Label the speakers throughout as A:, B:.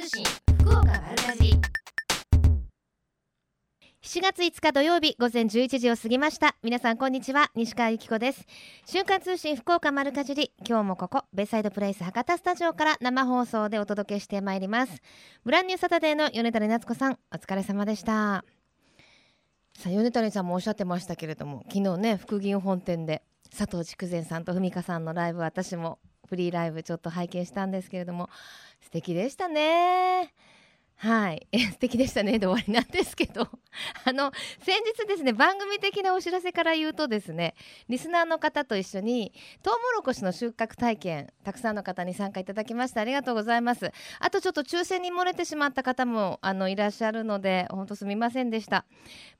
A: 通信福岡丸かじ7月5日土曜日午前11時を過ぎました。皆さんこんにちは。西川由紀子です。瞬間通信福岡丸かじり。今日もここベイサイドプレイス博多スタジオから生放送でお届けしてまいります。ブランニューサタデーの米谷夏子さんお疲れ様でした。さあ米谷さんもおっしゃってましたけれども昨日ね福銀本店で佐藤筑前さんと文香さんのライブ私もフリーライブちょっと拝見したんですけれども素敵でしたね。はい。素敵でしたね。で終わりなんですけど。あの先日ですね番組的なお知らせから言うとですねリスナーの方と一緒にトウモロコシの収穫体験たくさんの方に参加いただきましてありがとうございます。あとちょっと抽選に漏れてしまった方もあのいらっしゃるので本当すみませんでした。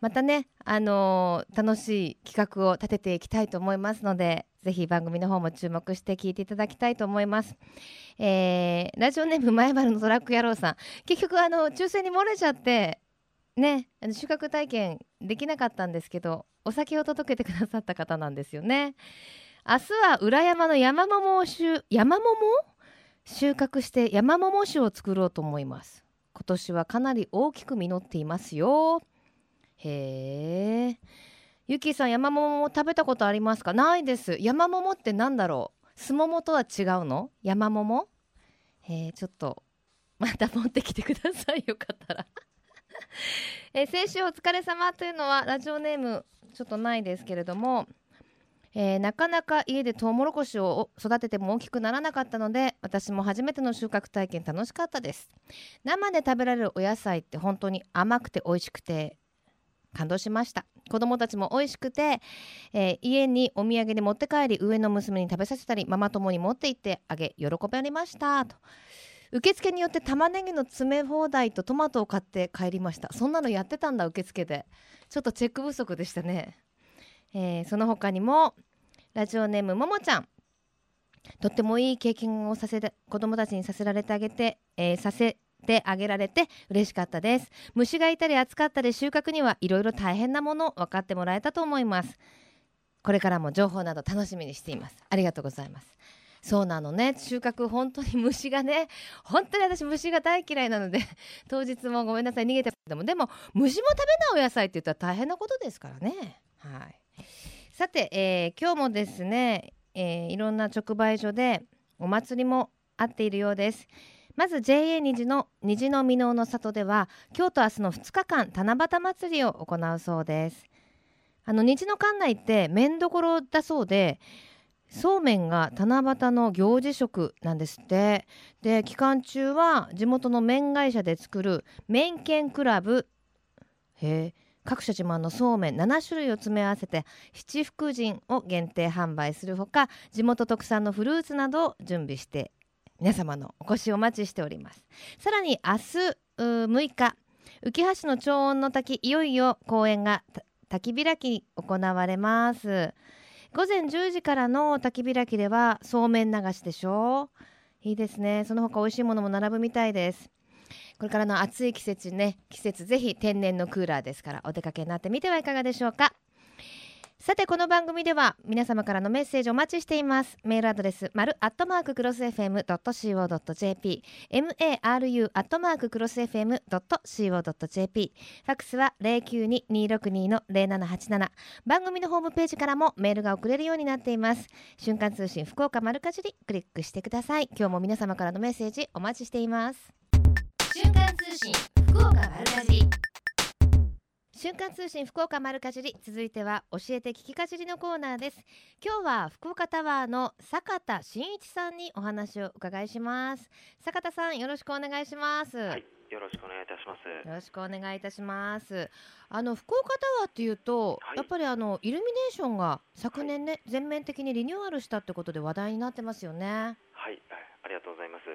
A: またねあの楽しい企画を立てていきたいと思いますのでぜひ番組の方も注目して聞いていただきたいと思います。えーラジオネーム前原のトラック野郎さん結局あの抽選に漏れちゃってね収穫体験できなかったんですけどお酒を届けてくださった方なんですよね。明日は裏山の山桃を収山桃？収穫して山桃酒を作ろうと思います。今年はかなり大きく実っていますよ。へえ。ゆきさん山桃食べたことありますか？ないです。山桃ってなんだろう？すももとは違うの？山桃？えー、ちょっとまた持ってきてください。よかったら。えー先週お疲れ様というのはラジオネームちょっとないですけれども、えーなかなか家でトウモロコシを育てても大きくならなかったので私も初めての収穫体験楽しかったです。生で食べられるお野菜って本当に甘くて美味しくて感動しました。子供たちも美味しくて、えー家にお土産で持って帰り上の娘に食べさせたりママ友に持って行ってあげ喜ばれました。と。受付によって玉ねぎの詰め放題とトマトを買って帰りました。そんなのやってたんだ受付で。ちょっとチェック不足でしたね、えーその他にもラジオネームももちゃん。とってもいい経験をさせて子供たちにさせられてあげて、えーさせてあげられて嬉しかったです。虫がいたり暑かったり収穫にはいろいろ大変なもの分かってもらえたと思います。これからも情報など楽しみにしています。ありがとうございます。そうなのね。収穫本当に虫がね。本当に私虫が大嫌いなので当日もごめんなさい。逃げてでもでも虫も食べないお野菜って言ったら大変なことですからね。はい。さて、えー今日もですね、えーいろんな直売所でお祭りもあっているようです。まず JA 虹の虹の箕面の里では今日と明日の2日間七夕祭りを行うそうです。あの虹の館内って麺どころだそうでそうめんが七夕の行事食なんですって。で期間中は地元の麺会社で作る麺券クラブ。へ各社自慢のそうめん7種類を詰め合わせて七福神を限定販売するほか地元特産のフルーツなどを準備して皆様のお越しをお待ちしております。さらに明日6日浮橋の長音の滝いよいよ公演がた滝開き行われます。午前10時からの滝開きではそうめん流しでしょいいですね。その他美味しいものも並ぶみたいです。これからの暑い季節ね季節ぜひ天然のクーラーですからお出かけになってみてはいかがでしょうか。さてこの番組では皆様からのメッセージお待ちしています。メールアドレス丸アットマーククロス FM.co.jp maru アットマーククロス FM.co.jp ファックスは092262の0787番組のホームページからもメールが送れるようになっています。瞬間通信福岡丸かじりクリックしてください。今日も皆様からのメッセージお待ちしています。瞬間通信福岡丸かじり。瞬間通信福岡丸かじり続いては教えて聞きかじりのコーナーです。今日は福岡タワーの坂田真一さんにお話をお伺いします。坂田さんよろしくお願いします、
B: はい、よろしくお願いいたします。
A: よろしくお願いいたします。あの福岡タワーっていうと、
B: はい。
A: やっぱりあのイルミネーションが昨年ね、全面的にリニューアルしたってことで話題になってますよね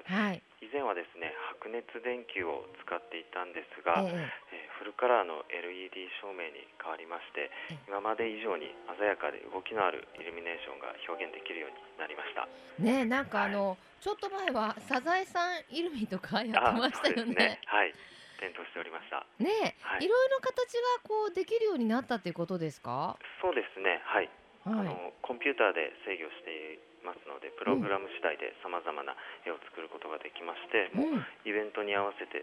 B: はい、以前はですね、白熱電球を使っていたんですが、
A: ええ。
B: えーフルカラーの LED 照明に変わりまして
A: ええ、
B: 今まで以上に鮮やかで動きのあるイルミネーションが表現できるようになりました。
A: ねなんかあの、ちょっと前はサザエさんイルミとかやってましたよ
B: そうです
A: ね。
B: はい、点灯しておりました。
A: ね
B: はい。
A: いろいろ形がこうできるようになったっていうことですか？
B: そうですね、はい。あ
A: はい。
B: のコンピューターで制御していますのでプログラム次第でさまざまな絵を作ることができまして、もう
A: うん
B: イベントに合わせて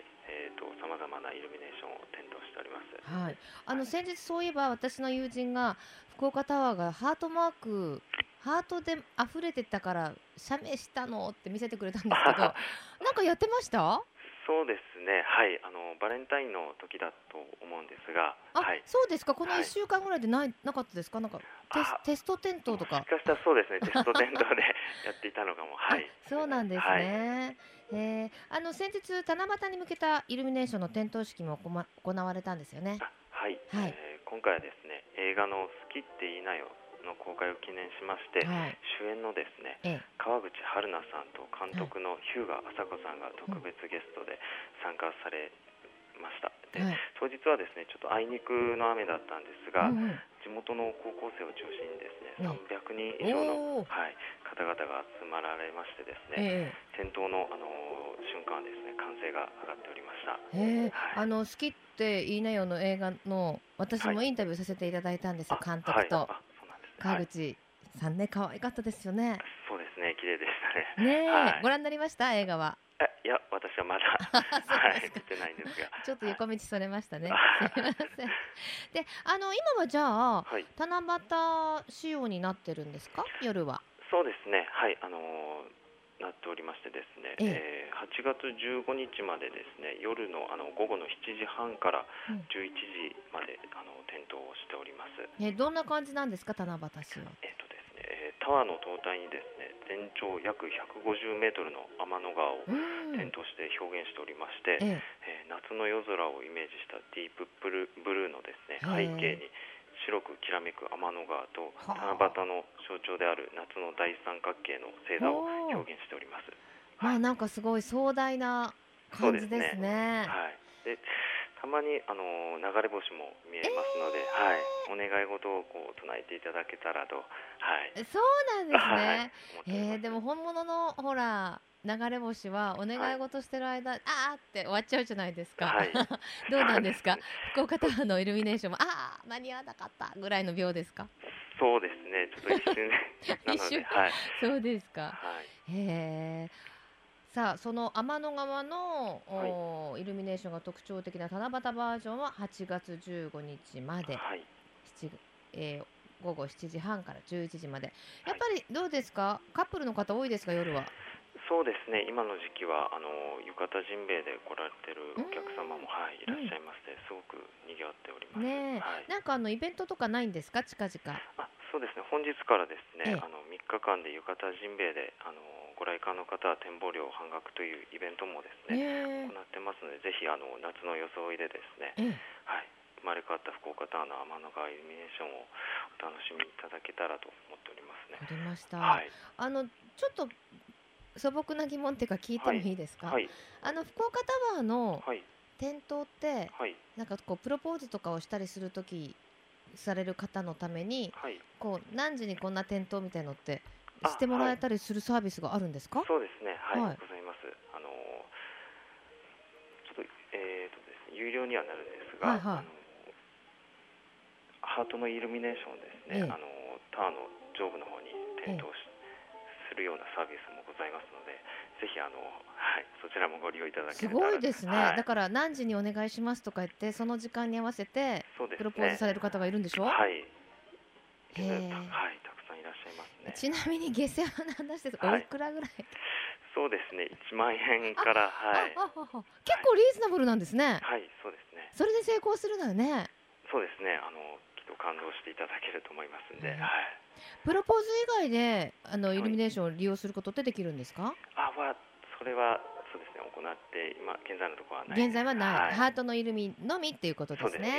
B: さまざまなイルミネーションを点灯しております。
A: はい、あの先日そういえば私の友人が福岡タワーがハートマークハートで溢れてたから写メしたのって見せてくれたんですけど なんかやってました？
B: そうですね、はい、あのバレンタインの時だと思うんですが、
A: あ、
B: はい、
A: そうですか。この
B: はい。
A: 1週間ぐらいでないなかったですか？なんかテス
B: あ
A: テスト点灯とか。
B: もしかしたらそうですね、テスト点灯でやっていたのかも、はい、
A: あそうなんです
B: はい。
A: ね、え。ーあの先日七夕に向けたイルミネーションの点灯式も行ま行われたんですよね。
B: あはい、
A: はい。
B: えー今回はですね、映画の好きっていいなよの公開を記念しまして、
A: はい。
B: 主演のですね、
A: ええ。
B: 川口春奈さんと監督の日向麻子さんが特別ゲストで参加されました。で
A: はい。
B: 当日はですね、ちょっとあいにくの雨だったんですが、
A: うんうん。
B: 地元の高校生を中心にですね、
A: うん
B: 300人以上の、はい、方々が集まられましてですね、
A: え
B: 点灯の、あのー瞬間はですね、歓声が上がっておりました。
A: えええ
B: はい。
A: あの好きっていいなよの映画の私もインタビューさせていただいたんですよ、
B: あ
A: 監督と、
B: はい、あそうなんね。はい
A: 川口さんね可愛かったですよね。
B: そうですね、綺麗でしたね。
A: ねえ、
B: はい
A: ご覧になりました？映画は。
B: えいや、私はまだ、はい、見てないんですが。
A: ちょっと横道それましたね。
B: はい
A: すいません。で、あの今はじゃあ
B: はい、
A: 七夕仕様になってるんですか？夜は。
B: そうですね、はい、あのーなっておりましてですね、
A: え
B: えー8月15日までですね、夜のあの午後の7時半から
A: うん
B: 11時まで、あの点灯をしております。
A: えどんな感じなんですか七夕仕様。
B: えっ、とですね、えータワーの塔体にですね、全長約150メートルの天の川を
A: うん。
B: 点灯して表現しておりまして、
A: え
B: えー夏の夜空をイメージしたディープブルーブルーのですね背景に白くきらめく天の川と
A: はあ
B: 七夕の象徴である夏の大三角形の星座を表現しております。
A: まあなんかすごい壮大な感じですね。
B: はい。でたまにあの流れ星も見えますので、はい、お願い事をこう唱えていただけたらと、はい。
A: そうなんです
B: はい
A: ね。
B: 思っております
A: えー、でも本物のほら流れ星はお願い事してる間、あーって終わっちゃうじゃないですか。
B: はい
A: どうなんですか？福岡タワーのイルミネーションもあー間に合わなかったぐらいの秒ですか？
B: そうですね、ちょっと一瞬
A: 一瞬
B: で、はい、
A: そうですか。
B: はい。
A: へえ。さあその天の川の、おーイルミネーションが特徴的な七夕バージョンは8月15日まで、
B: はい。
A: 7えー午後7時半から11時まで。やっぱりどうですか？カップルの方多いですか夜は？
B: そうですね、今の時期はあの浴衣ジンベエで来られてるお客様も、はい、いらっしゃいまして、すごく賑わっております。
A: ねえ
B: はい、
A: なんかあのイベントとかないんですか？近々。
B: あそうですね、本日からですね、
A: ええ
B: あの3日間で浴衣ジンベエであのご来館の方は展望料半額というイベントもですね、
A: ね
B: 行ってますので、ぜひあの夏の装いでですね、
A: え。え
B: はい、生まれ変わった福岡タワーの天の川イルミネーションをお楽しみいただけたらと思っておりますね
A: わ。かりました。
B: はい、
A: あのちょっと素朴な疑問っていうか聞いてもいいですか？
B: はい、
A: あの福岡タワーの
B: はい、
A: 点灯って
B: はい、
A: なんかこうプロポーズとかをしたりするときされる方のために
B: はい。
A: こう何時にこんな点灯みたいのって
B: あ
A: してもらえたりするサービスがあるんですか？
B: そうですね、はい、
A: はい。
B: ございます。あのちょっとえーとですね、有料にはなるんですが、
A: はいはい。
B: ハートのイルミネーションをですね、
A: ええ。
B: あのタワーの上部の方に点灯し、するようなサービスもございますので、ぜひあのはいそちらもご利用いただけ
A: す
B: たら。
A: ごいですね、
B: はい。
A: だから何時にお願いしますとか言ってその時間に合わせて。プロポーズされる方がいるんでしょ、
B: はい。
A: へえ
B: はい、たくさんいらっしゃいますね。
A: ちなみに下世話な話です。お
B: はい。
A: いくらぐらい、
B: そうですね、1万円から、はい、
A: 結構リーズナブルなんですね、
B: はい、そうですね。
A: それで成功するならね。
B: そうですね、あのっと感動していただけると思いますんで、はい。
A: プロポーズ以外であのイルミネーションを利用することってできるんですか、
B: あはそれはそうですね行って今現在のところはない
A: 現在はない、
B: はい
A: ハートのイルミのみっていうことで
B: す
A: ね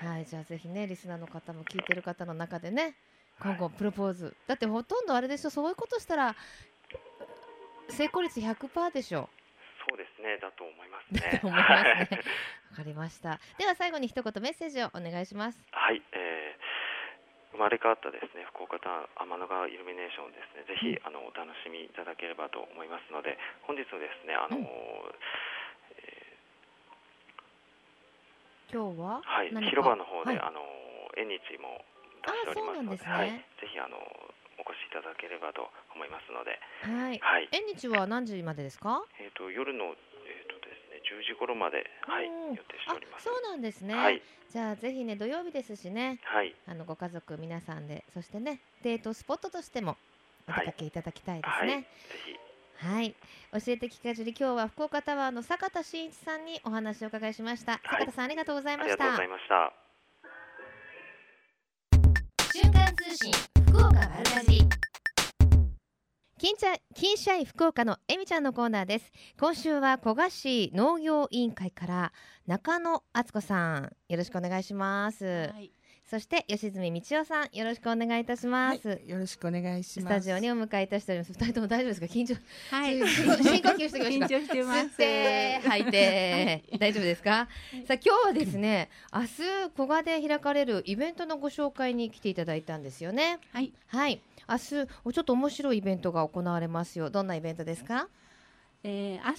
B: はい、
A: はい、じゃあぜひねリスナーの方も聞いてる方の中でね今後プロポーズだってほとんどあれでしょそういうことしたら成功率100%でしょ
B: そうですねだと思いますね。
A: だと思いますね。わかりました。では最後に一言メッセージをお願いします。
B: はい、えー生まれ変わったですね福岡タ天の川イルミネーションをですね。ぜひ、あのお楽しみいただければと思いますので本日のですねあの、
A: うん。
B: え
A: 今日は
B: ーはい広場の方で、
A: はい。
B: あの縁日も出しておりますので
A: あそうなんですね。
B: はい、ぜひあのお越しいただければと思いますので、
A: はい。
B: はい、
A: 縁日は何時までですか？
B: えっ、と夜のえっ、とですね10時頃まではい
A: うん
B: 予定しております。
A: あ、そうなんですね。
B: はい
A: じゃあぜひね土曜日ですしね、
B: はい
A: あのご家族皆さんで、そしてねデートスポットとしてもお出かけいただきたいです
B: はいぜ
A: ね。
B: ひ
A: はい、教えて聞かじり今日は福岡タワーの坂田真一さんにお話をお伺いしました。坂田さんありがとうございました
B: ありがとうござい。ました。
A: 瞬間通信福岡丸かじり。金茶金シャイ福岡のえみちゃんのコーナーです。今週は古賀市農業委員会から中野敦子さんよろしくお願いします、
C: はい、
A: そして吉住道夫さんよろしくお願いいたします、
C: はいよろしくお願いします。
A: スタジオにお迎えいたしております。二人とも大丈夫ですか？緊張。
C: はい、
A: 深呼吸してきましょうか
C: 緊張してます。
A: 吸って吐いて大丈夫ですか、さあ今日はですね明日古賀で開かれるイベントのご紹介に来ていただいたんですよね。
C: はい、
A: はい。明日おちょっと面白いイベントが行われますよ。どんなイベントですか？
C: えー、明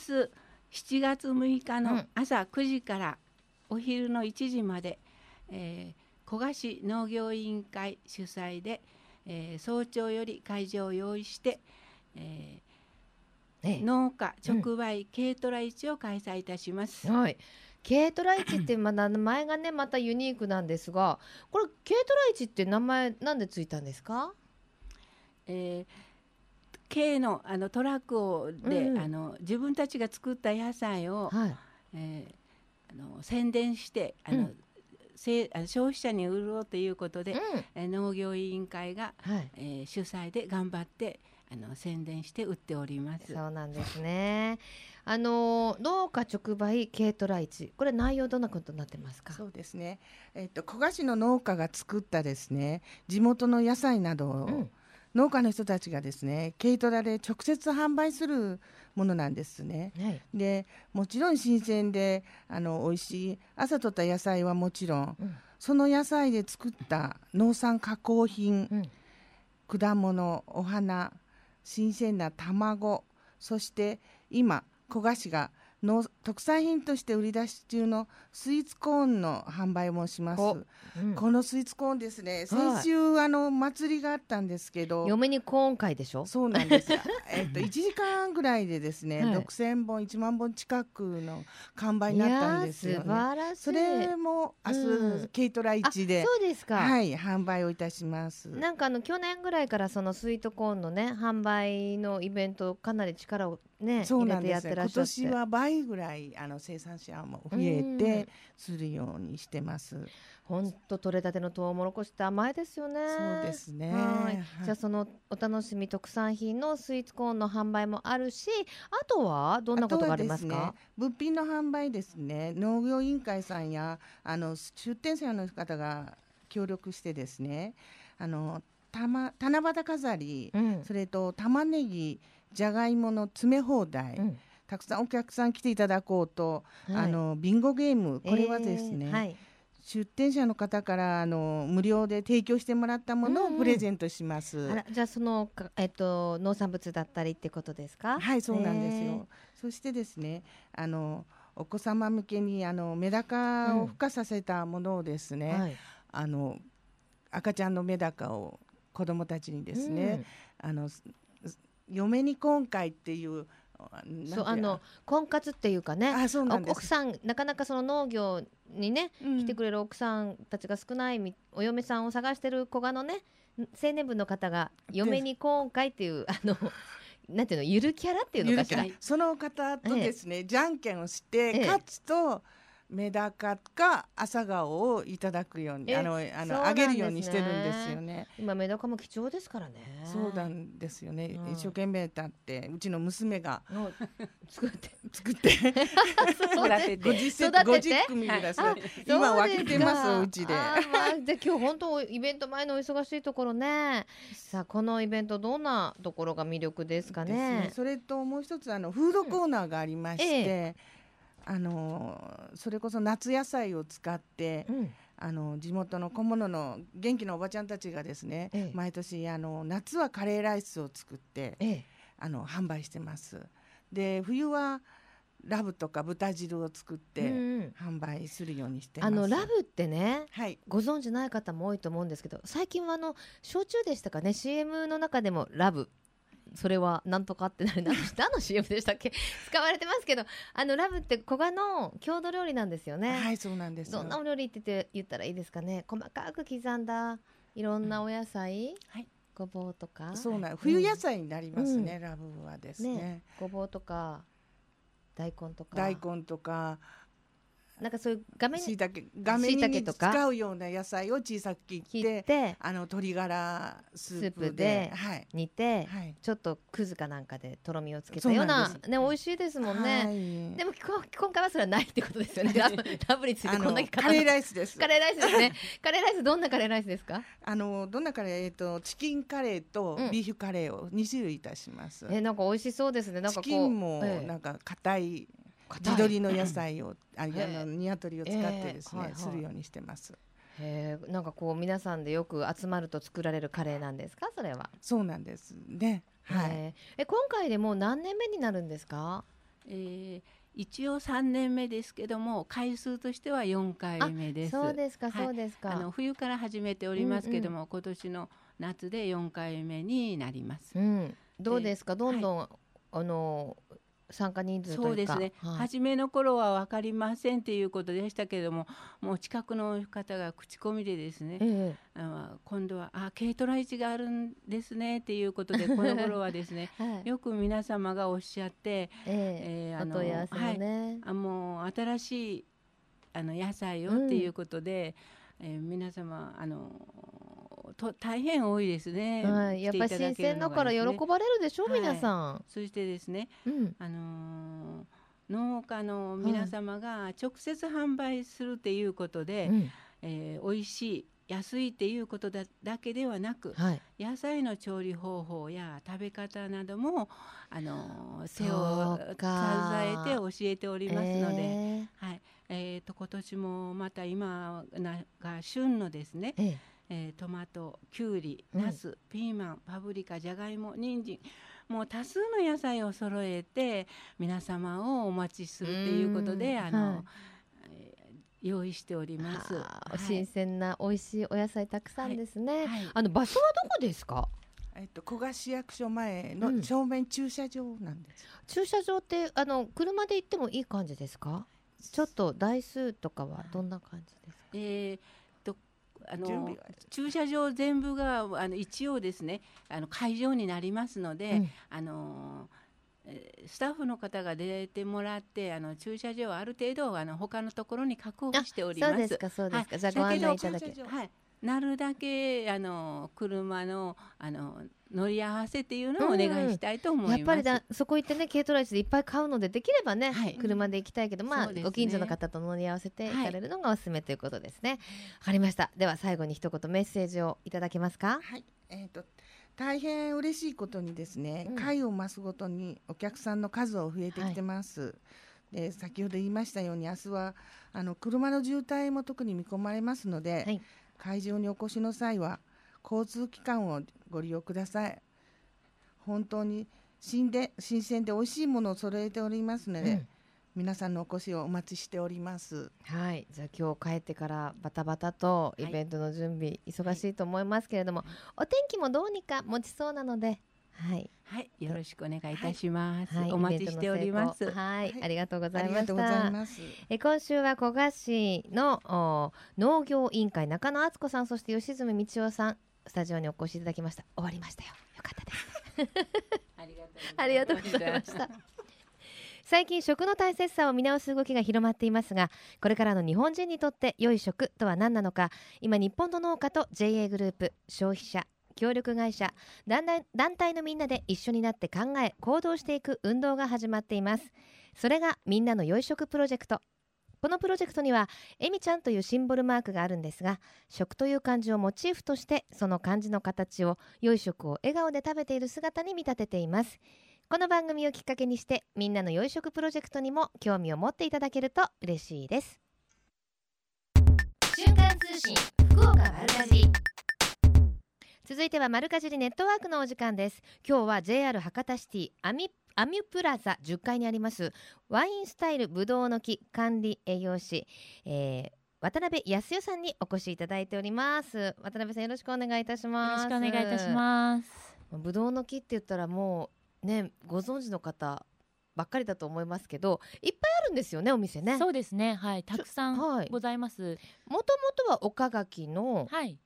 C: 日7月6日の
A: うん。
C: 朝9時からお昼の1時まで、えー、古賀市農業委員会主催で、えー、早朝より会場を用意して、え
A: え
C: ー、農家直売軽トラ市を開催いたします。
A: はい。軽トラ市ってまだ名前がねまたユニークなんですがこれ軽トラ市って名前なんでついたんですか？
C: えー軽のあのトラックをで、
A: うんうん。
C: あの自分たちが作った野菜を、
A: はい。
C: えーあの宣伝してあの、
A: うん。
C: せあの消費者に売ろうということで、
A: うん。
C: えー農業委員会が、
A: はい。
C: えー主催で頑張ってあの宣伝して売っております。
A: そうなんですね。あの農家直売軽トラ市これ内容どんなことになってますか？
D: そうですね。えっと古賀市の農家が作ったですね、地元の野菜などを、
A: うん。
D: 農家の人たちがですね、軽トラで直接販売するものなんですね。
A: はい。
D: で、もちろん新鮮であの美味しい朝取った野菜はもちろん、
A: うん。
D: その野菜で作った農産加工品、
A: うん。
D: 果物、お花、新鮮な卵、そして今古賀市が農特産品として売り出し中のスイーツコーンの販売もします。
A: おうん
D: このスイーツコーンですね。先週、あの祭りがあったんですけど。
A: 嫁にコーン会でしょ？
D: そうなんです。えっと1時間ぐらいでですね、
A: はい
D: 6000本1万本近くの完売になったんですよ
A: いやー素
D: ね。
A: 晴らしい
D: それも明日、
A: うん
D: 軽トラ市で
A: あそうですか、
D: はい販売をいたします。
A: なんかあの去年ぐらいからそのスイートコーンのね販売のイベントかなり力をね
D: そう
A: 入れてやっ
D: なんですね。今
A: てらっしゃって
D: 年は倍ぐらいあの生産者も増え
A: うん。
D: てするようにしてます。
A: 本当取れたてのトウモロコシって甘いですよね。
D: そうですね。
A: じゃあそのお楽しみ特産品のスイーツコーンの販売もあるしあとはどんなことがありますか？
D: すね、物品の販売ですね。農業委員会さんやあの出店者の方が協力してですね、あのたま七夕飾り、
A: うん。
D: それと玉ねぎ、じゃがいもの詰め放題。
A: うん
D: たくさんお客さん来ていただこうと、
A: はい。
D: あのビンゴゲームこれはですね、
A: えーはい。
D: 出店者の方からあの無料で提供してもらったものを
A: うんうん。
D: プレゼントします。
A: あらじゃあそのかえっと農産物だったりってことですか？
D: はい、そうなんです
A: へー。
D: よ。そしてですね、あのお子様向けにあのメダカを孵化させたものをですね、
A: はい。
D: あの赤ちゃんのメダカを子供たちにですね、あのす嫁に今回っていう
A: そうあの婚活っていうかね奥さんなかなかその農業にね
D: うん。
A: 来てくれる奥さんたちが少ないみお嫁さんを探してる子がのね青年部の方が嫁に今回っていうあの なんていうのゆるキャラっていうのかしら。
D: その方とですね、じゃんけんをして、
A: ええ。
D: 勝つとメダカか朝顔をいただくように
A: え
D: あのあのあげるようにしてるんですよね。
A: 今メダカも貴重ですからね。
D: そうなんですよね、
A: うん。
D: 一生懸命だってうちの娘が
A: の作って。
D: 作って。
C: 育てて。
D: 50セット
A: 育てて。
D: 50組ぐらい。今分けてますうちで。
A: あーまあで今日本当イベント前のお忙しいところね。さあこのイベントどんなところが魅力ですかね？
D: ね。それともう一つあのフードコーナーがありまして、
A: うんえ
D: あのそれこそ夏野菜を使って、
A: うん。
D: あの地元の小物の元気なおばちゃんたちがですね、
A: ええ。
D: 毎年あの夏はカレーライスを作って
A: ええ。
D: あの販売してます。で冬はラブとか豚汁を作って、販売するようにしてます。
A: あのラブってね
D: はい。
A: ご存知ない方も多いと思うんですけど最近はあの焼酎でしたかね CM の中でもラブそれはなんとかってなる 何の CM でしたっけ？使われてますけどあのラブって古賀の郷土料理なんですよね、
D: はいそうなんですよ。
A: どんなお料理って言って言ったらいいですかね？細かく刻んだいろんなお野菜、
C: はい。
A: ごぼうとか。
D: そうなん
A: うん
D: 冬野菜になりますね、ラブはですね。
A: ねごぼうとか大根とか。
D: 大根とか
A: なんかそういう画面に
D: しいたけ画面に使うような野菜を小さく切ってあの鶏ガラスープで
A: 煮て、
D: はい。
A: ちょっとくずかなんかでとろみをつけたようなね美味しいですもんね、
D: はい。
A: でもこ今回はそれはないってことですよね。ラブについてこんだけ語
D: カレー
A: る
D: ライスです。
A: カレーライスですね。カレーライスどんなカレーライスですか？
D: あのどんなカレーえっとチキンカレーと
A: うん。
D: ビーフカレーを2種類いたします、
A: えなんか美味しそうですね。なんかこう
D: チキンも
A: ええ。
D: なんか硬い
A: 硬い。
D: 地鶏の野菜を あ
A: へえ
D: あの鶏を使ってですね、
A: ええはいはい。
D: するようにしてます。
A: へえなんかこう皆さんでよく集まると作られるカレーなんですか？それは。
D: そうなんです。ねはい、
A: へええ今回でもう何年目になるんですか？
C: えー一応3年目ですけども回数としては4回目です。
A: そうですか
C: はい。
A: そうですか、
C: あの冬から始めておりますけども、今年の夏で4回目になります。
A: うん。どうですか？
C: で
A: どんどん、あの参加人数
C: そうですね、
A: はい。
C: 初めの頃は分かりませんっていうことでしたけれどももう近くの方が口コミでですね
A: え
C: あ今度はあ軽トラ市があるんですねっていうことでこの頃はですね
A: え はい。
C: よく皆様がおっしゃって
A: ええ。
C: えーあの
A: お問い
C: あもう新しいあの野菜をっていうことで、えー皆様あのと大変多いですね。
A: はい、やっぱり新鮮だから喜ばれるでしょ、
C: はい。
A: 皆さん。
C: そしてですね、
A: うん、
C: あのー農家の皆様が直接販売するっていうことで、
A: うん。
C: えー美味しい安いっていうことだだけではなく
A: はい、
C: 野菜の調理方法や食べ方なども、あのー手
A: そ
C: を支えて教えておりますので、
A: え
C: はい。えー、と今年もまた今なが旬のですね、
A: ええ
C: えートマトきゅうり
A: うん
C: ナス、ピーマンパプリカじゃがいも人参もう多数の野菜を揃えて皆様をお待ちするっていうことで
A: うん
C: あの、
A: はい
C: えー用意しております。
A: 新鮮な美味しいお野菜たくさんですね。
C: はい
A: あの場所はどこですか？
D: えっと古賀市役所前
A: うん
D: の正面駐車場なんです、
A: 駐車場ってあの車で行ってもいい感じですか？ちょっと台数とかはどんな感じですか？
C: えーとあの駐車場全部があの一応ですねあの会場になりますので、
A: うん
C: あのえースタッフの方が出てもらってあの駐車場はある程度あの他のところに確保しております。
A: そうですかそうですか。
C: はい
A: じゃあご案内いただけ。
C: はい、なるだけあの車のあの乗り合わせっていうのをお願いしたいと思います。
A: やっぱりだそこ行ってね軽トライスでいっぱい買うのでできればね、
C: はい
A: 車で行きたいけどまあ、
C: ね
A: ご近所の方と乗り合わせて行
C: はい
A: かれるのがおすすめということですね。わ、かりました。では最後に一言メッセージをいただけますか？
D: はい、えっ、と大変嬉しいことにですね、
A: うん
D: 回を増すごとにお客さんの数を増えてきてます。で先ほど言いましたように明日はあの車の渋滞も特に見込まれますので、
A: はい
D: 会場にお越しの際は交通機関をご利用ください。本当に新で新鮮で美味しいものを揃えておりますので、
A: うん。
D: 皆さんのお越しをお待ちしております。
A: はい、じゃあ今日帰ってからバタバタとイベントの準備、忙しいと思いますけれども、お天気もどうにか持ちそうなので、はい、
C: はい、よろしくお願いいたします。
A: はい、
C: お待ちしております。
A: はい、
D: はい。
A: ありがとうござ
D: あ
A: いました。え今週は古賀市のお農業委員会中野敦子さんそして吉住道夫さんスタジオにお越しいただきました。終わりましたよ。よかったです。
C: ありがとう
A: ありがとうございました。最近食の大切さを見直す動きが広まっていますがこれからの日本人にとって良い食とは何なのか今日本の農家と JA グループ消費者協力会社団体のみんなで一緒になって考え行動していく運動が始まっています。それがみんなの良い食プロジェクト。このプロジェクトにはえみちゃんというシンボルマークがあるんですが食という漢字をモチーフとしてその漢字の形を良い食を笑顔で食べている姿に見立てています。この番組をきっかけにしてみんなの良い食プロジェクトにも興味を持っていただけると嬉しいです。瞬間通信福岡丸かじ続いては丸かじりネットワークのお時間です。今日は JR 博多シティアミアミュプラザ10階にありますワインスタイルぶどうの木管理栄養士、えー渡辺康代さんにお越しいただいております。渡辺さんよろしくお願いいたし
E: よ
A: ます。
E: ろしくお願いいたします。
A: ぶどうの木って言ったらもうねご存知の方ばっかりだと思いますけどいっぱいあるんですよねお店ね。
E: そうですね。はい、たくさ
A: はい。
E: んございます。
A: もともとは岡垣の
E: はい、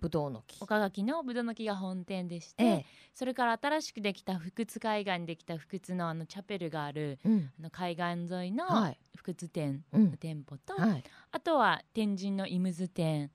A: ぶどうの木。
E: 岡垣のぶどうの木が本店でして、
A: ええ。
E: それから新しくできた福津海岸にできた福津のあのチャペルがある
A: うん。
E: あの海岸沿いの
A: はい。
E: 福津店
A: うん。
E: の店舗と、
A: はい。
E: あとは天神のイムズ店。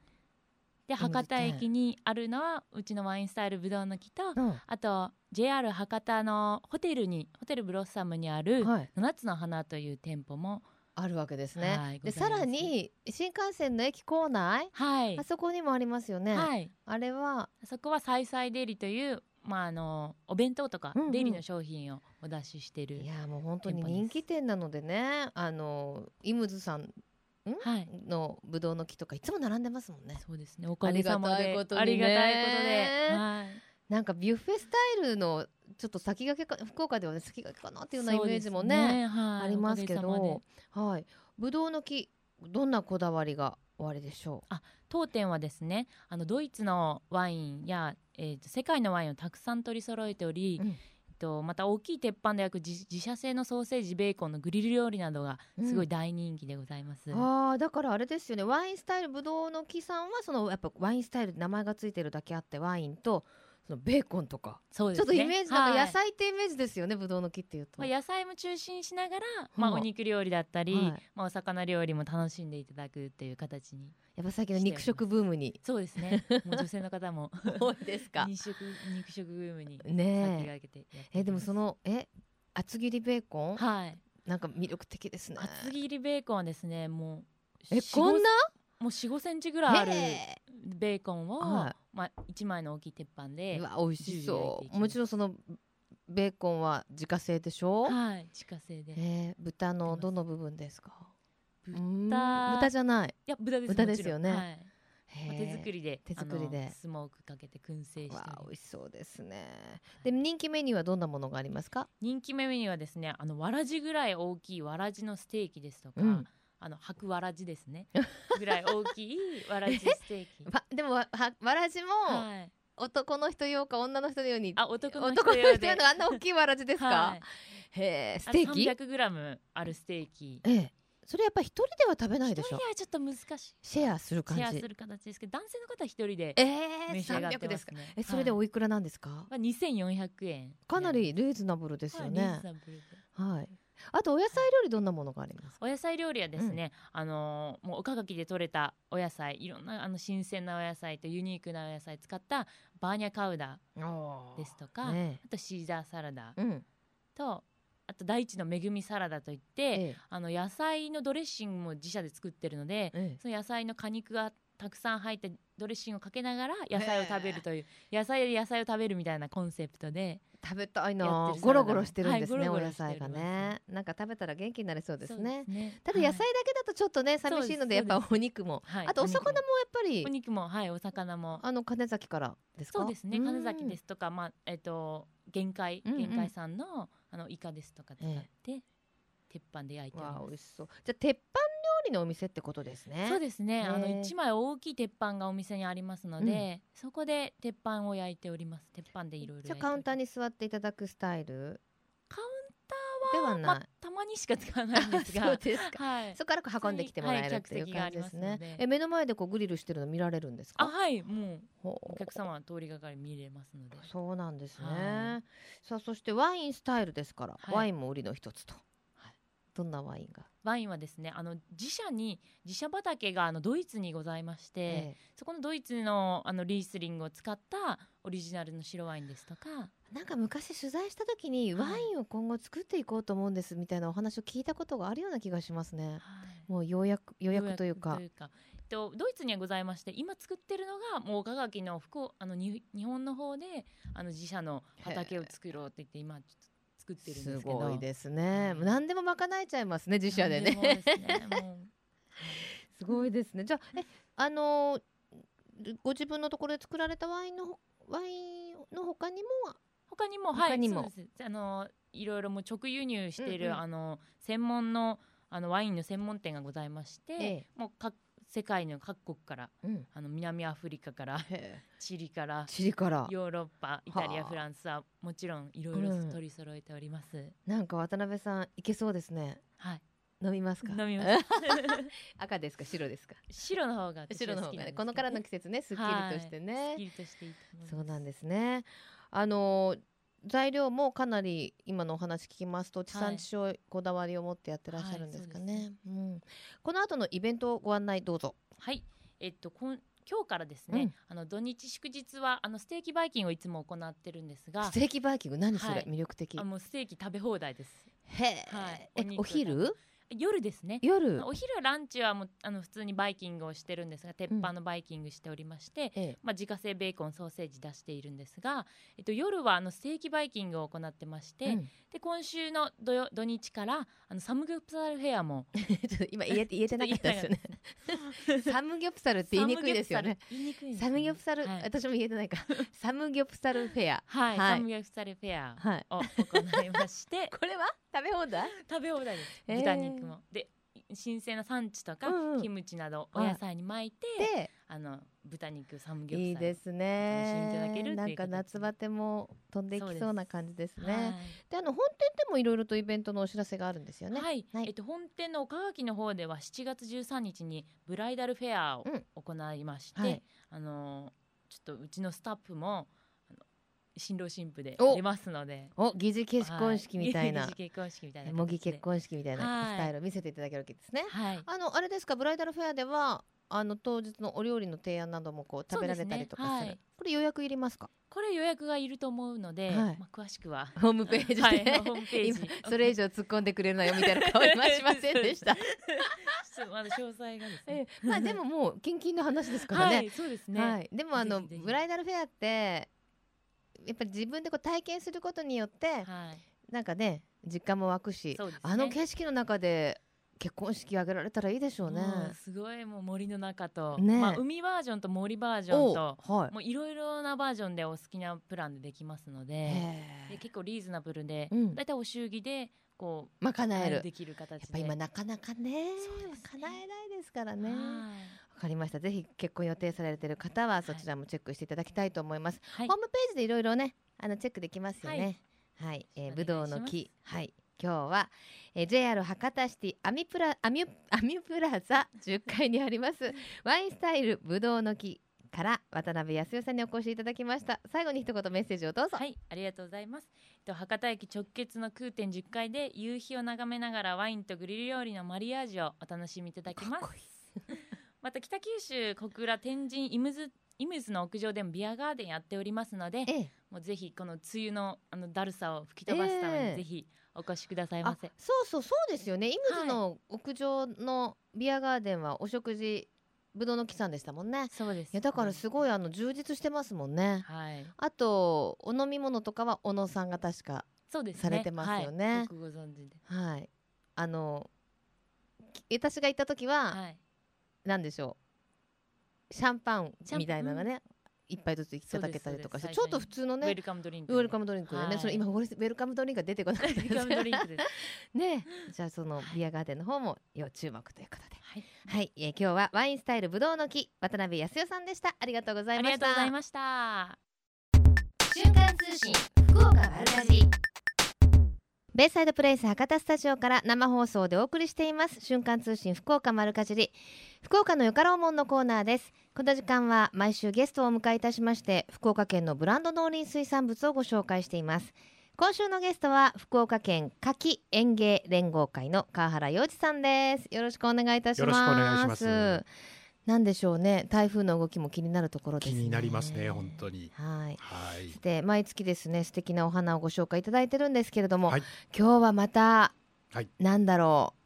E: で博多駅にあるのはうちのワインスタイルぶどうの木と、
A: うん。
E: あと JR 博多のホテルにホテルブロッサムにある
A: はい。
E: 七つの花という店舗も
A: あるわけですね、
E: はい
A: でさらに新幹線の駅構内
E: はい。
A: あそこにもありますよね、
E: はい。
A: あれは
E: そこはサイサイデリという、まあ、あのお弁当とか
A: うんうん。
E: デリの商品をお出ししてる、
A: いやもう本当に人気店なのでねあのイムズさん
E: はい。
A: のぶどうの木とかいつも並んでますもんね。
E: そうですね。おかげさまで。ありがたいことで、はい、
A: なんかビュッフェスタイルのちょっと先駆けか福岡ではね先駆けかなっていうようなイメージもね
E: そうですはい、
A: ありますけどはい。ぶどうの木どんなこだわりがおありでしょ
E: 当店はですねあのドイツのワインや、えーと世界のワインをたくさん取り揃えており、
A: うん。
E: とまた大きい鉄板で焼く自自社製のソーセージベーコンのグリル料理などがすごい大人気でございます、
A: う、ああだからあれですよね。ワインスタイルぶどうの木さんはそのやっぱワインスタイル名前がついてるだけあってワインとそのベーコンとか、
E: そうですね。
A: ちょっとイメージなんか
E: はい。
A: 野菜ってイメージですよねぶどうの木っていうと、
E: まあ、野菜も中心しながら、まあ、
A: はあ
E: お肉料理だったり、
A: はい。
E: まあ、お魚料理も楽しんでいただくっていう形に
A: やっぱ最近の肉食ブームに。
E: そうですね。もう女性の方も
A: 多いですか。
E: 肉食肉食ブームに先
A: ねえ。
E: 駆けて
A: えでもそのえ厚切りベーコン、
E: はい。
A: なんか魅力的ですね。
E: 厚切りベーコンはですねもう
A: え
E: 4
A: こんな？
E: もう45センチぐらいある
A: へ
E: ベーコンを、
A: は
E: まあ、1枚の大きい鉄板
A: ー
E: で
A: うわ美味しそう。もちろんそのベーコンは自家製でしょ、
E: はい自家製で。い
A: えー豚のどの部分ですか？
E: 豚。
A: 豚じゃない。
E: や豚です
A: 豚ですよね。
E: はい。手作りで
A: 手作りで。
E: スモークかけて燻製して
A: 美味しそうですね。で人気メニューはどんなものがありますか？
E: 人気メニューはですねあのわらじぐらい大きいわらじのステーキですとか、
A: うん
E: あの白わらじですね。ぐらい大きいわらじステーキ。
A: わでもわらじも
E: はい。
A: 男の人用か女の人用に。
E: あ男の人用
A: のあんな大きいわらじですか、
E: はい。
A: へえステーキ
E: ？3 0 0ムあるステーキ。
A: ええ。それやっぱ一人では食べないでしょ。
E: 一人はちょっと難しい。
A: シェアする感じ。
E: シェアする形ですけど男性の方は一人で
A: ええ
E: 召し上がって
A: 300ですか
E: ますね
A: えそれで
E: はい。
A: おいくらなんですか、
E: まあ、2400円。
A: かなりリーズナブルですよ
E: はいリ
A: ね
E: ーズナブルで。
A: はいあとお野菜料理どんなものがありますか？
E: お野菜料理はですね、あのーもう岡垣で採れたお野菜いろんなあの新鮮なお野菜とユニークなお野菜使ったバーニャカウダーですとか、
A: ね
E: あとシーザーサラダ
A: えうん。
E: とあと大地の恵みサラダといって、
A: ええ。
E: あの野菜のドレッシングも自社で作ってるので、
A: ええ。
E: その野菜の果肉がたくさん入ったドレッシングをかけながら野菜を食べるという野菜で野菜を食べるみたいなコンセプトで
A: 食べたい
E: や
A: なゴロゴロしてるんですね、
E: はいゴロゴロ
A: お野菜がねなんか食べたら元気になりそうですね。
E: ね。
A: ただ野菜だ
E: はい
A: けだとちょっとね、寂しいのでやっぱお肉も、
E: はい
A: あとお魚もやっぱり。
E: お肉も。はいお魚も。
A: あの金崎からですか？
E: そうですね。
A: ん。
E: 金崎ですとかまあえっ、と限界
A: うんうん。
E: 限界産のあのイカですとか使って、鉄板で焼いてます。
A: 味しそう。じゃあ鉄板料理のお店ってことですね。
E: そうですね。あの
A: へー
E: 一枚大きい鉄板がお店にありますので、そこで鉄板を焼いております。鉄板でいろいろ
A: じゃあカウンター
E: に
A: に座っていただくスタイル？
E: カウン
A: で
E: ターは
A: はない、
E: まあ、たまにしか使わないんです
A: そう
E: が
A: ですか。
E: はい。
A: そこから運んできてもらえる
E: はい
A: っていう感じですね。
E: 客席がありますので。
A: え目の前でこうグリルしてるの見られるんです
E: あ
A: か
E: はい。もうお客様は通りがかり見れますので。
A: そうなんですね、
E: は
A: さあそしてワインスタイルですから、
E: はい。
A: ワインも売りの一つと、はい、どんなワインが、
E: ワインはですねあの自社に自社畑があのドイツにございまして、
A: え
E: そこのドイツのあのリースリングを使ったオリジナルの白ワインですとか。
A: えなんか昔取材した時に
E: はい。
A: ワインを今後作っていこうと思うんですみたいなお話を聞いたことがあるような気がしますね。もうようやく予約というか。
E: 予約えっとドイツにはございまして今作ってるのがもう岡垣の福岡あのに日本の方であの自社の畑を作ろうって言って今ちょっと作ってるんですすけど。
A: ごいですね、
E: はい
A: 何でも賄えちゃいますね自社でね。
E: ね
A: すごいですね。じゃあえあのーご自分のところで作られたワインのほワインの他にも
E: 他にも
A: 他にも。
E: はいそうです。あのいろいろもう直輸入している、
A: うんうん。
E: あの専門のあのワインの専門店がございまして、
A: ええ。
E: もう各世界の各国から
A: うん。
E: あの南アフリカからチリから
A: チリから。
E: ヨーロッパイタリア
A: はあ
E: フランスはもちろんいろいろ
A: うん
E: 取り揃えております、
A: なんか渡辺さんいけそうですね。
E: はい。
A: 飲みますか？
E: 飲みます。
A: 赤ですか？白ですか？
E: 白の方が私
A: 白の方がね。このからの季節ねすっきりとしてね、
E: すっきりとしてい
A: そうなんですね。あの材料もかなり今のお話聞きますと地産地消こだわりを持ってやってらっしゃるんですかね。
E: はいそう
A: うん、この後のイベントをご案内どうぞ。
E: はい、えっとこん今日からですね、
A: うん。
E: あの土日祝日はあのステーキバイキングをいつも行ってるんですが
A: ス、テーキバイキング？何それ、
E: はい。
A: 魅力的。
E: あもうステーキ食べ放題です。
A: へえ、
E: はい。お
A: 昼？
E: 夜ですね。
A: 夜
E: お昼ランチはもうあの普通にバイキングをしてるんですが鉄板のバイキングしておりまして、
A: ええ
E: まあ、自家製ベーコンソーセージ出しているんですが、えっと、夜はあのステーキバイキングを行ってまして、
A: うん
E: で今週の土曜土日からあのサムギョプサルフェアも
A: 今言え言えてなかったですよね。サムギョプサルって言いにくいですよね。
E: サムギョプサルはい
A: 私も言えてないか。サムギョプサルフェア。
E: はい、
A: はい
E: サムギョプサルフェア
A: はい。
E: を行いまして
A: これは？食べ放題？
E: 食べ放題です。豚肉も、で新鮮な産地とか、
A: うんうん。
E: キムチなどお野菜に巻いて、
A: で、
E: あの豚肉サムギョプサル
A: いいですね。
E: 楽しんでいただけるっていう
A: なんか
E: 形
A: 夏バテも飛んでいきそうな感じですね。
E: はい。
A: であの本店でもいろいろとイベントのお知らせがあるんですよね。
E: はい、
A: はい。
E: えっと本店の岡垣の方では7月13日にブライダルフェアを
A: うん。
E: 行いまして、
A: はい。
E: あのちょっとうちのスタッフも新郎新婦で
A: お。
E: 出ますので、
A: お疑似結婚式みたいな、
E: はい。疑似結婚式みたいな
A: 模擬結婚式みたいな
E: はい。
A: スタイルを見せていただけるわけですね。
E: はい。
A: あのあれですかブライダルフェアではあの当日のお料理の提案などもこう食べられたりとかする。
E: ねはい。
A: これ予約いりますか？
E: これ予約がいると思うので、
A: はい。
E: まあ、詳しくは。
A: ホームページで、
E: はい。ホームページ。
A: 今それ以上突っ込んでくれるのよみたいな顔今しませんでした。
E: まだ詳細がです
A: え
E: ね。
A: えまあでももうキンキンの話ですからね。
E: はい、そうですね。
A: はい、でもあのブライダルフェアってやっぱり自分でこう体験することによって
E: はい、
A: なんかね実感も湧くし、
E: ね。
A: あの景色の中で結婚式挙げられたらいいでしょうね。
E: すごいもう森の中と、
A: ね
E: まあ海バージョンと森バージョン
A: お
E: と、
A: はい。
E: もういろいろなバージョンでお好きなプランでできますので、で結構リーズナブルで、
A: うん
E: だいたいお祝儀でこう
A: まあ叶える。
E: できる形で。
A: やっぱ今なかなかね
E: ね
A: 叶えないですからね。わ
E: はい
A: かりました。ぜひ結婚予定されている方はそちらもチェックしていただきたいと思います。
E: はい
A: ホームページでいろいろねあのチェックできますよね。はい、えー、ぶ
E: お願いします
A: どうの木はい今日は、えー、JR 博多シティアミプラアミュアミュプラザ10階にあります。ワインスタイルぶどうの木から渡辺康代さんにお越しいただきました。最後に一言メッセージをどうぞ、
E: はい、ありがとうございます。えっと博多駅直結のくうてん10階で夕日を眺めながらワインとグリル料理のマリアージュをお楽しみいただきます。また北九州小倉天神イムズイムズの屋上でもビアガーデンやっておりますので、
A: ええ。
E: もうぜひこの梅雨のあのだるさを吹き飛ばすため
A: ええ。
E: にぜひお越しくださいませ。
A: そうそうそうですよねイムズの屋上のビアガーデンはお食事ぶどうの木さんでしたもんね
E: そうです。
A: いやだからすごいあの充実してますもんね
E: はい、
A: あとお飲み物とかは小野さんが確か
E: そうですね。
A: されてますよね
E: はいよくご存知で。
A: はいあのき私が行った時は、
E: はい。
A: なんでしょうシャンパンみたいなのがね、一杯ずついただけたりとかしてちょっと普通のね
E: ウェルカムドリンク。
A: ウェルカムドリンクでね、
E: はい。
A: それ今ウェルカムドリンクが出てこなかった
E: ウェルカムドリンクです。
A: ね。じゃあそのビアガーデンの方も要注目ということで。
E: はい。
A: はい、えー今日はワインスタイルぶどうの木渡辺康代さんでした。ありがとうござ
E: あり
A: いました。
E: がとうございました。
A: 瞬間通信福岡丸かじりベイサイドプレイス博多スタジオから生放送でお送りしています。瞬間通信福岡丸かじり。福岡のよかろうもんのコーナーです。この時間は毎週ゲストをお迎えいたしまして福岡県のブランド農林水産物をご紹介しています。今週のゲストは福岡県牡蠣園芸連合会の川原洋二さんです。よろしくお願いいたします。
F: よろしくお願いします。
A: なんでしょうね。台風の動きも気になるところですね。
F: 気になりますね本当に。
A: はい。
F: はい。
A: そして毎月ですね素敵なお花をご紹介いただいてるんですけれども、
F: はい。
A: 今日はまた、
F: はい。
A: なんだろう。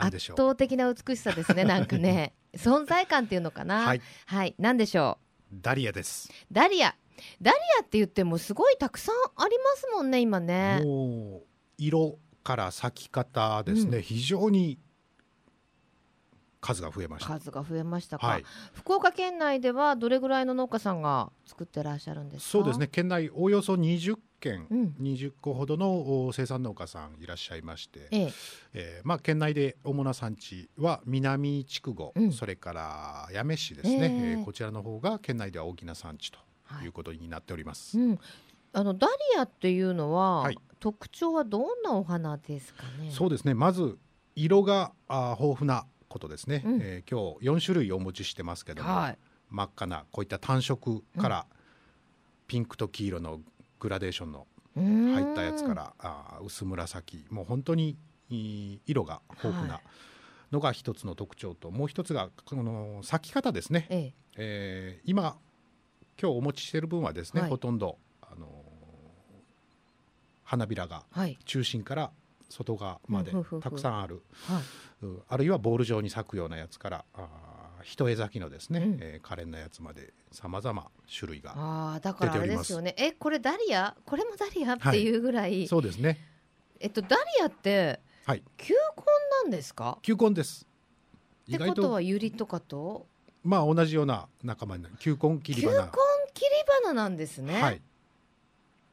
A: 圧倒的な美しさですねなんかね。存在感っていうのかな。
F: はい。
A: はい、なんでしょ
F: ダリアです。
A: うダリア。ダリアって言ってもすごいたくさんありますもんね今ね。
F: もう色から咲き方ですね、
A: うん。
F: 非常に数が増えました。
A: 数が増えましたか、
F: はい、
A: 福岡県内ではどれぐらいの農家さんが作ってらっしゃるんですか？
F: そうですね。県内およそ20件、
A: うん。
F: 20個ほどのお生産農家さんいらっしゃいまして、
A: ええ。
F: えーまあ県内で主な産地は南筑後、
A: うん。
F: それから八女市ですね、
A: ええ。
F: えーこちらの方が県内では大きな産地と
A: はい。
F: いうことになっております。
A: うん、あのダリアっていうのは、
F: はい。
A: 特徴はどんなお花ですかね？
F: そうですね。まず色が豊富なことですね。
A: うん。
F: えー今日4種類お持ちしてますけども、
A: はい。
F: 真っ赤なこういった単色から、ピンクと黄色のグラデーションの入
A: 入
F: ったやつからあー薄紫もう本当にいい色が豊富
A: は
F: ない。のが一つの特徴と、もう一つがこの咲き方ですね、
A: ええ。
F: えー今今日お持ちしている分はですね、
A: はい。
F: ほとんどあのー花びらが
A: はい。
F: 中心から外側までたくさんある、あるいはボール状に咲くようなやつから一重咲きのですね、
A: うん。
F: えー可憐なやつまでさまざま種類が
A: ああだからあれ
F: 出ております。
A: ですよねえこれダリア？これもダリア？っていうぐらい、
F: そうですね。
A: えっとダリアって
F: はい。
A: 球根なんですか？
F: 球根です。
A: ってことはユリとかと？
F: まあ同じような仲間になる。球根切り
A: 球根
F: 花
A: 切り花なんですね、
F: はい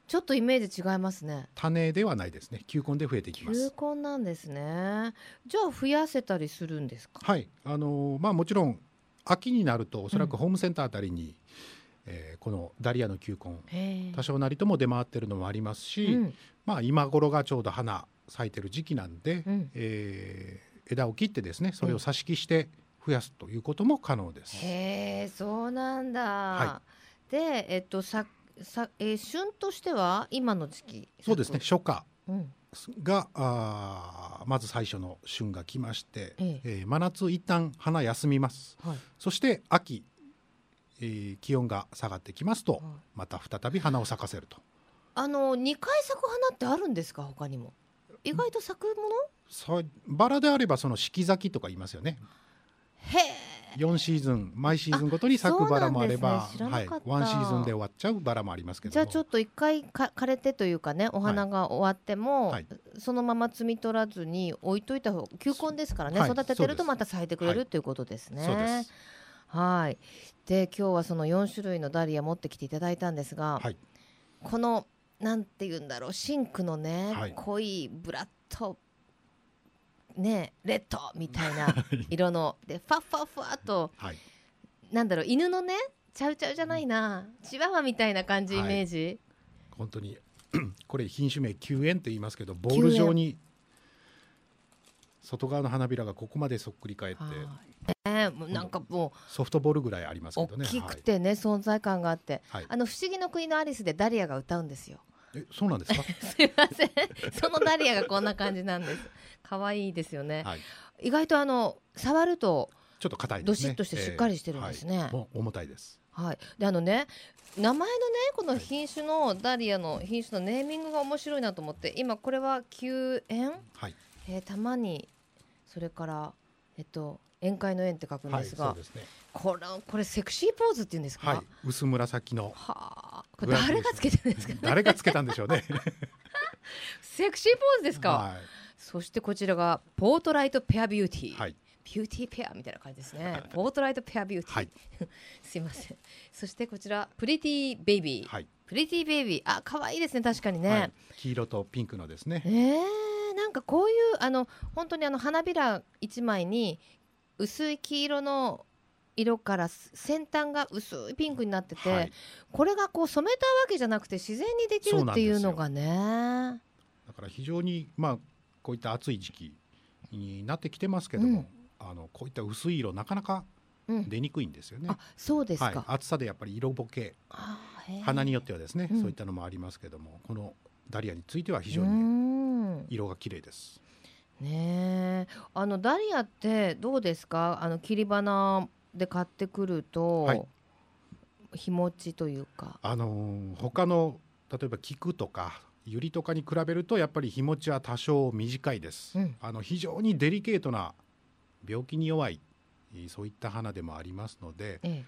A: ちょっとイメージ違いますね。
F: 種ではないですね。球根で増えていきま
A: 球
F: す
A: 根なんですね。じゃあ増やせたりするんですか？
F: はい。あのーまあもちろん秋になるとおそらくホームセンターあたりに、えーこのダリアの球根多少なりとも出回ってるのもありますし、
A: うん。
F: まあ今頃がちょうど花咲いてる時期なんで、
A: うん。
F: えー枝を切ってですねそれを挿し木して増やすということも可能です。
A: へえそうなんだ、
F: は
A: でえっとささ、えー旬としては今の時期
F: そうですね初夏
A: うん。
F: があーまず最初の旬が来まして、
A: え
F: え。ー真夏一旦花休みます。
A: はい。
F: そして秋、えー気温が下がってきますと
A: はい。
F: また再び花を咲かせると。
A: あの二回咲く花ってあるんですか？他にも。意外と咲くもの？
F: そうバラであればその四季咲きとか言いますよね。
A: へえ
F: 4シーズン毎シーズンごとに咲くバラもあれば
A: そうなんですね。
F: はい、ワンシーズンで終わっちゃうバラもありますけど。も
A: じゃあちょっと一回か枯れてというかねお花が終わっても、
F: はい。
A: そのまま摘み取らずに置いといた方球根ですからね、
F: はい
A: 育ててるとまた咲いてくれる
F: はい
A: っていうことですね。
F: そうです
A: はい。で今日はその4種類のダリア持ってきていただいたんですが、
F: はい。
A: このなんて言うんだろうシンクのね、
F: はい。
A: 濃いブラッドねレッドみたいな 色の。でファッファッファッと
F: はい。
A: なんだろう犬のねチャウチャウじゃないな。チワワみたいな感じイ
F: はい。
A: メージ、
F: 本当に これ品種名球円って言いますけどボール状に外側の花びらがここまでそっくり返って。
A: はい。ねなんかも
F: ソフトボールぐらいあります
A: う大
F: けどね
A: きくてね、存在感があって。
F: はい、はい。
A: あの不思議の国のアリスでダリアが歌うんですよ
F: えそうなんですか？
A: すいません。そのダリアがこんな感じなんです。可愛いですよね、
F: はい。
A: 意外とあの触ると
F: ちょっと硬いね。
A: どしっとしてしっかりしてるんですね。
F: えーはい。重たいです。
A: はい。であのね名前のねこの品種のダリアの品種のネーミングが面白いなと思って今これは球園
F: はい。
A: えー、玉にそれからえっと宴会の宴って書くん
F: はい
A: ですが、
F: そうですね
A: これこれセクシーポーズって言うんですか、
F: はい薄紫の
A: はあ、これ誰がつけてるんですか。
F: 誰がつけたんでしょうね
A: セクシーポーズですか？
F: は
A: そしてこちらがポートライトペアビューティー。
F: いはい
A: ビューティーペアみたいな感じですね。ポートライトペアビューティー。
F: はい
A: すいません。そしてこちらプリティベイビー。
F: はい
A: プリティベイビー。あ、可愛いですね。確かにね。
F: はい黄色とピンクのですね
A: えー、なんかこういうあの本当にあの花びら一枚に薄い黄色の色から先端が薄いピンクになってて、
F: はい。
A: これがこう染めたわけじゃなくて自然にできるっていうのがね。
F: だから非常にまあこういった暑い時期になってきてますけども、
A: うん。
F: あのこういった薄い色なかなか
A: うん、
F: 出にくいんですよね。
A: あそうですか。
F: はい、暑さでやっぱり色ぼけ花によってはですね、
A: うん。
F: そういったのもありますけどもこのダリアについては非常に
A: ん
F: 色が綺麗です。
A: ねえ。あのダリアってどうですか？あの切り花で買ってくると、
F: はい。
A: 日持ちというか。
F: あのー他の例えば菊とかユリとかに比べるとやっぱり日持ちは多少短いです。
A: うん。
F: あの非常にデリケートな病気に弱いえーそういった花でもありますので、
A: え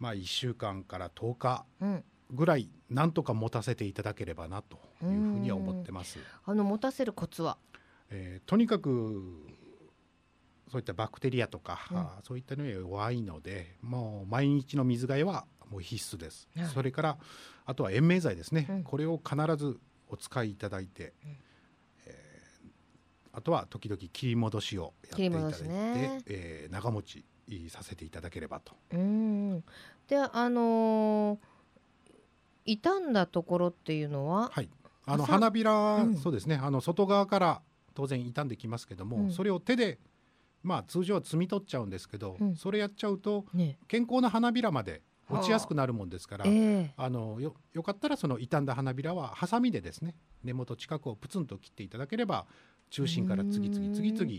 F: まあ1週間から10日
A: えうん、
F: ぐらいなんとか持たせていただければなというふうには思ってます。
A: あの持たせるコツは？
F: えーとにかくそういったバクテリアとか、
A: うん。
F: そういったのに弱いのでもう毎日の水替えはもう必須です、
A: はい。
F: それからあとは延命剤ですね、
A: うん。
F: これを必ずお使いいただいて、
A: うん。
F: えーあとは時々切り戻しをやっていただいて、
A: ね。
F: えー長持ちさせていただければと。
A: うん。であのー傷んだところっていうのは、
F: はい、あの
A: 朝。
F: 花びら、
A: うん。
F: そうですね。あの外側から当然傷んできますけども、
A: うん。
F: それを手でまあ通常は摘み取っちゃうんですけど、
A: うん。
F: それやっちゃうと
A: ね。
F: 健康な花びらまで落ちやすくなるもんですから、
A: ええ。
F: あのよよかったらその傷んだ花びらはハサミでですね根元近くをプツンと切っていただければ中心から次々次々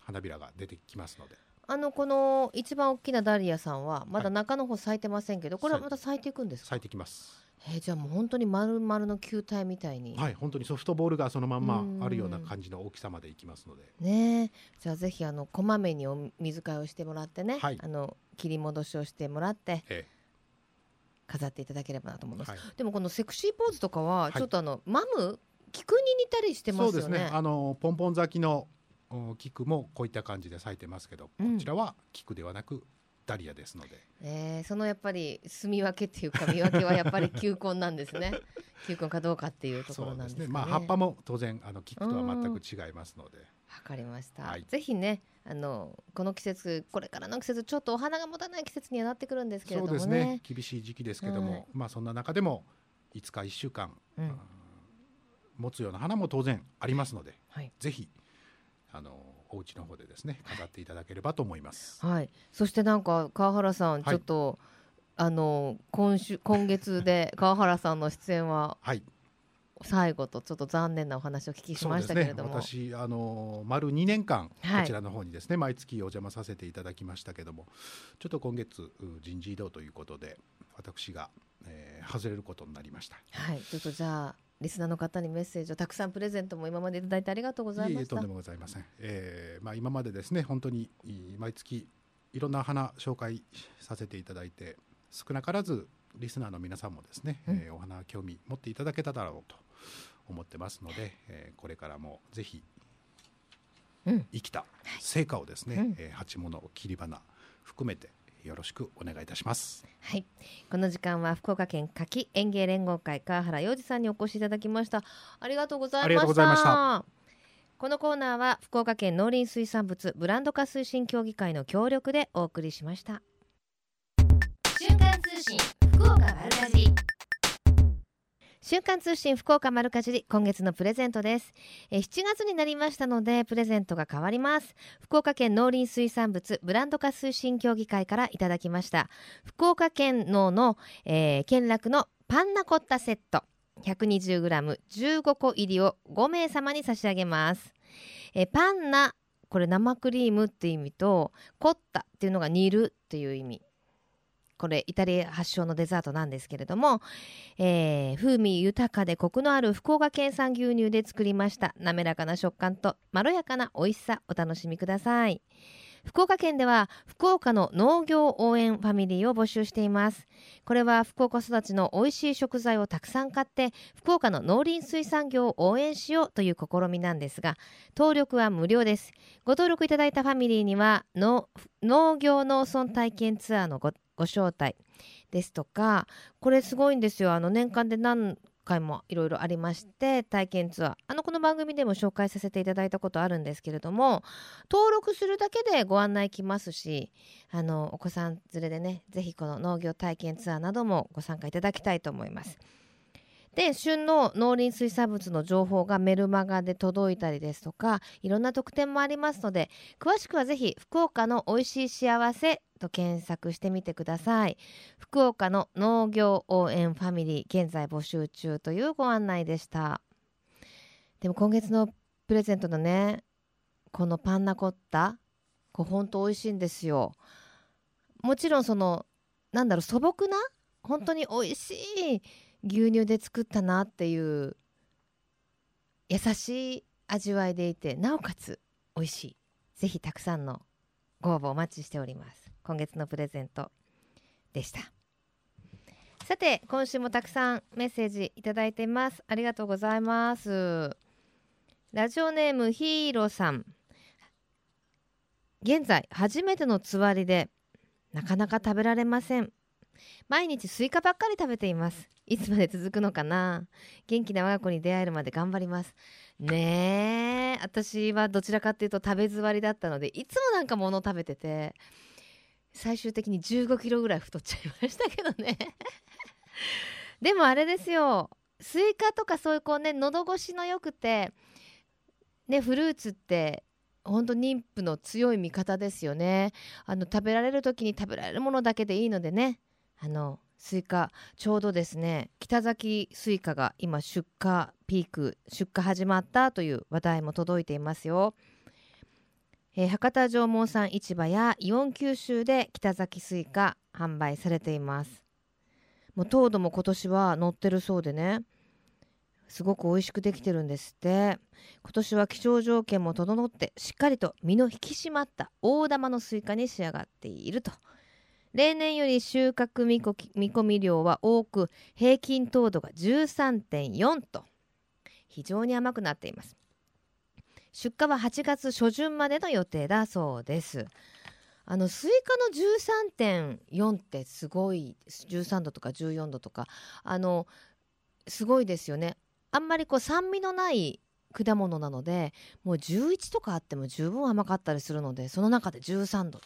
F: 花びらが出てきますので。
A: あのこの一番大きなダリアさんはまだ
F: はい。
A: 中の方咲いてませんけど、これはまた咲いていくんですか？
F: 咲いてきます。
A: えーじゃあもう本当に丸々の球体みたいに、
F: はい本当にソフトボールがそのまん
A: うん。
F: まあるような感じの大きさまでいきますので。
A: ねえ。じゃあぜひあのこまめにお水替えをしてもらってね、
F: はい。
A: あの切り戻しをしてもらって。
F: え
A: 飾っていただければなと思います、
F: えはい。
A: でもこのセクシーポーズとかは
F: はい。
A: ちょっとあの、マム菊に似たりしてま
F: そう
A: すよね。
F: ですね。あのポンポン咲きのお菊もこういった感じで咲いてますけど、
A: うん。
F: こちらは菊ではなくダリアですので。
A: えーそのやっぱり住み分けっていうか見分けはやっぱり球根なんですね。球根かどうかっていうところなんですかね。
F: まあ葉っぱも当然あの菊とは全く違いますので、
A: わかりました、
F: はい。
A: ぜひねあのこの季節これからの季節ちょっとお花が持たない季節にはなってくるんですけれどもね。
F: そうですね。厳しい時期ですけども、
A: はい。
F: まあそんな中でも5日1週間、
A: うん。
F: うん持つような花も当然ありますので
A: はい。
F: ぜひあのお家の方でですね飾っていただければと思います。
A: はい、そしてなんか川原さん、
F: い。
A: ちょっとあの今週今月で 川原さんの出演は
F: はい、
A: 最後とちょっと残念なお話をお聞きしましたけれども、
F: 私あの丸2年間
A: はい。
F: こちらの方にですね、毎月お邪魔させていただきましたけどもちょっと今月う人事異動ということで私が、えー外れることになりました。
A: はい、ちょっとじゃあリスナーの方にメッセージをたくさんプレゼントも今までいただいてありがとうございました。
F: いえいえとんで。もございません、えーまあ、今までですね本当にい毎月いろんな花紹介させていただいて少なからずリスナーの皆さんもですね、
A: うん。
F: えーお花興味持っていただけただろうと思ってますので、えーこれからもぜひ
A: うん。
F: 生きた成果をですね、
A: うん。
F: えー鉢物切り花含めてよろしくお願いいたします。
A: はい、この時間は福岡県柿園芸連合会川原洋二さんにお越しいただきました。ありがとうございました。
F: ありがとうございました
A: このコーナーは福岡県農林水産物ブランド化推進協議会の協力でお送りしました。瞬間通信福岡丸かじり。瞬間通信福岡丸かじり今月のプレゼントです。え7月になりましたのでプレゼントが変わります。福岡県農林水産物ブランド化推進協議会からいただきました。福岡県農の、えー、県楽のパンナコッタセット。120g15 個入りを5名様に差し上げます、えパンナこれ生クリームっていう意味とコッタっていうのが煮るっていう意味。これイタリア発祥のデザートなんですけれども、えー風味豊かでコクのある福岡県産牛乳で作りました。滑らかな食感とまろやかな美味しさお楽しみください。福岡県では福岡の農業応援ファミリーを募集しています。これは福岡育ちの美味しい食材をたくさん買って福岡の農林水産業を応援しようという試みなんですが登録は無料です。ご登録いただいたファミリーには農農業農村体験ツアーのごご招待ですとかこれすごいんですよ。あの年間で何回もいろいろありまして体験ツアーあのこの番組でも紹介させていただいたことあるんですけれども登録するだけでご案内来ますしあのお子さん連れでね是非この農業体験ツアーなどもご参加いただきたいと思います。で旬の農林水産物の情報がメルマガで届いたりですとかいろんな特典もありますので詳しくはぜひ福岡のおいしい幸せと検索してみてください。福岡の農業応援ファミリー現在募集中というご案内でした。でも今月のプレゼントのねこのパンナコッタこれほんと美味しいんですよ。もちろんそのなんだろう素朴な本当に美味しい牛乳で作ったなっていう優しい味わいでいてなおかつ美味しい。ぜひたくさんのご応募お待ちしております。今月のプレゼントでした。さて今週もたくさんメッセージいただいてます。ありがとうございます。ラジオネームヒーローさん。現在初めてのつわりでなかなか食べられません。毎日スイカばっかり食べています。いつまで続くのかな。元気な我が子に出会えるまで頑張ります。ねえ私はどちらかっていうと食べづわりだったのでいつもなんか物を食べてて最終的に15キロぐらい太っちゃいましたけどね。でもあれですよ。スイカとかそういうこうね喉越しのよくてねフルーツって本当妊婦の強い味方ですよね。あの食べられる時に食べられるものだけでいいのでね。あのスイカちょうどですね北崎スイカが今出荷ピーク出荷始まったという話題も届いていますよ、えー博多じょうもんさん市場やイオン九州で北崎スイカ販売されています。もう糖度も今年は乗ってるそうでねすごく美味しくできてるんですって。今年は気象条件も整ってしっかりと身の引き締まった大玉のスイカに仕上がっていると。例年より収穫見こき見込み量は多く平均糖度が13.4と。非常に甘くなっています。出荷は8月初旬までの予定だそうです。あのスイカの13.4ってすごい13度とか14度とかあのすごいですよね。あんまりこう酸味のない果物なのでもう11とかあっても十分甘かったりするのでその中で13度。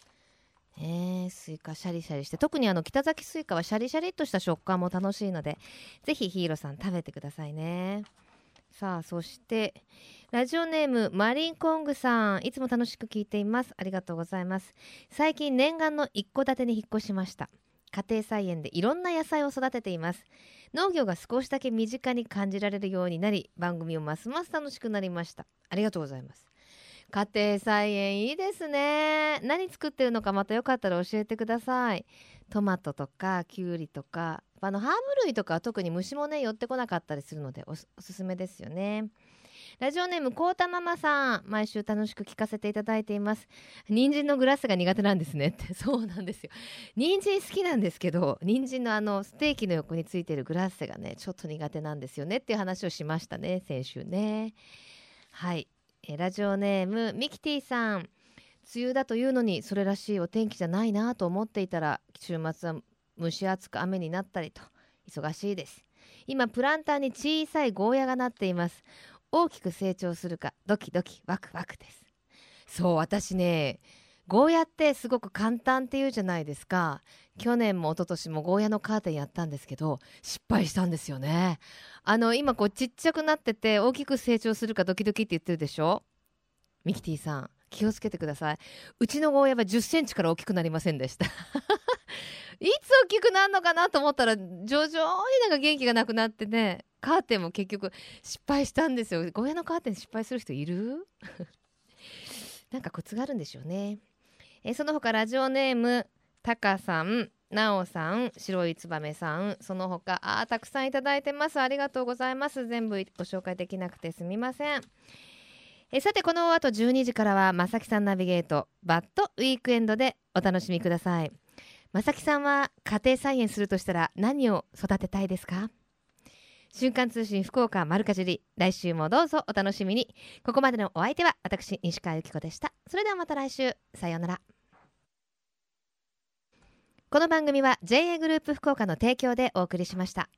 A: えー、スイカシャリシャリして特にあの北崎スイカはシャリシャリっとした食感も楽しいのでぜひヒーローさん食べてくださいね。さあそしてラジオネームマリンコングさん。いつも楽しく聞いています。ありがとうございます。最近念願の一戸建てに引っ越しました。家庭菜園でいろんな野菜を育てています。農業が少しだけ身近に感じられるようになり番組をますます楽しくなりました。ありがとうございます。家庭菜園いいですね。何作ってるのかまたよかったら教えてください。トマトとかきゅうりとかあのハーブ類とかは特に虫もね寄ってこなかったりするのでおすおすすめですよね。ラジオネームこうたママさん毎週楽しく聞かせていただいています。人参のグラスが苦手なんですね。って そうなんですよ。人参好きなんですけど人参のあのステーキの横についてるグラッセがねちょっと苦手なんですよねっていう話をしましたね先週ね。はい。えーラジオネームミキティさん。梅雨だというのにそれらしいお天気じゃないなと思っていたら週末は蒸し暑く雨になったりと忙しいです。今プランターに小さいゴーヤがなっています。大きく成長するかドキドキワクワクです。そう私ねゴーヤってすごく簡単っていうじゃないですか。去年も一昨年もゴーヤのカーテンやったんですけど失敗したんですよね。あの今こうちっちゃくなってて大きく成長するかドキドキって言ってるでしょ？ミキティさん気をつけてください。うちのゴーヤは1 0センチから大きくなりませんでした。いつ大きくなるのかなと思ったら徐々になんか元気がなくなってねカーテンも結局失敗したんですよ。ゴーヤのカーテン失敗する人いる？なんかコツがあるんでしょうね。えーその他ラジオネームタカさんなおさん白いつばめさんその他あたくさんいただいてます。ありがとうございます。全部ご紹介できなくてすみません。えさてこの後12時からはまさきさんナビゲートバッドウィークエンドでお楽しみください。まさきさんは家庭菜園するとしたら何を育てたいですか？瞬間通信福岡丸かじり来週もどうぞお楽しみに。ここまでのお相手は私西川由紀子でした。それではまた来週。さようなら。この番組は JA グループ福岡の提供でお送りしました。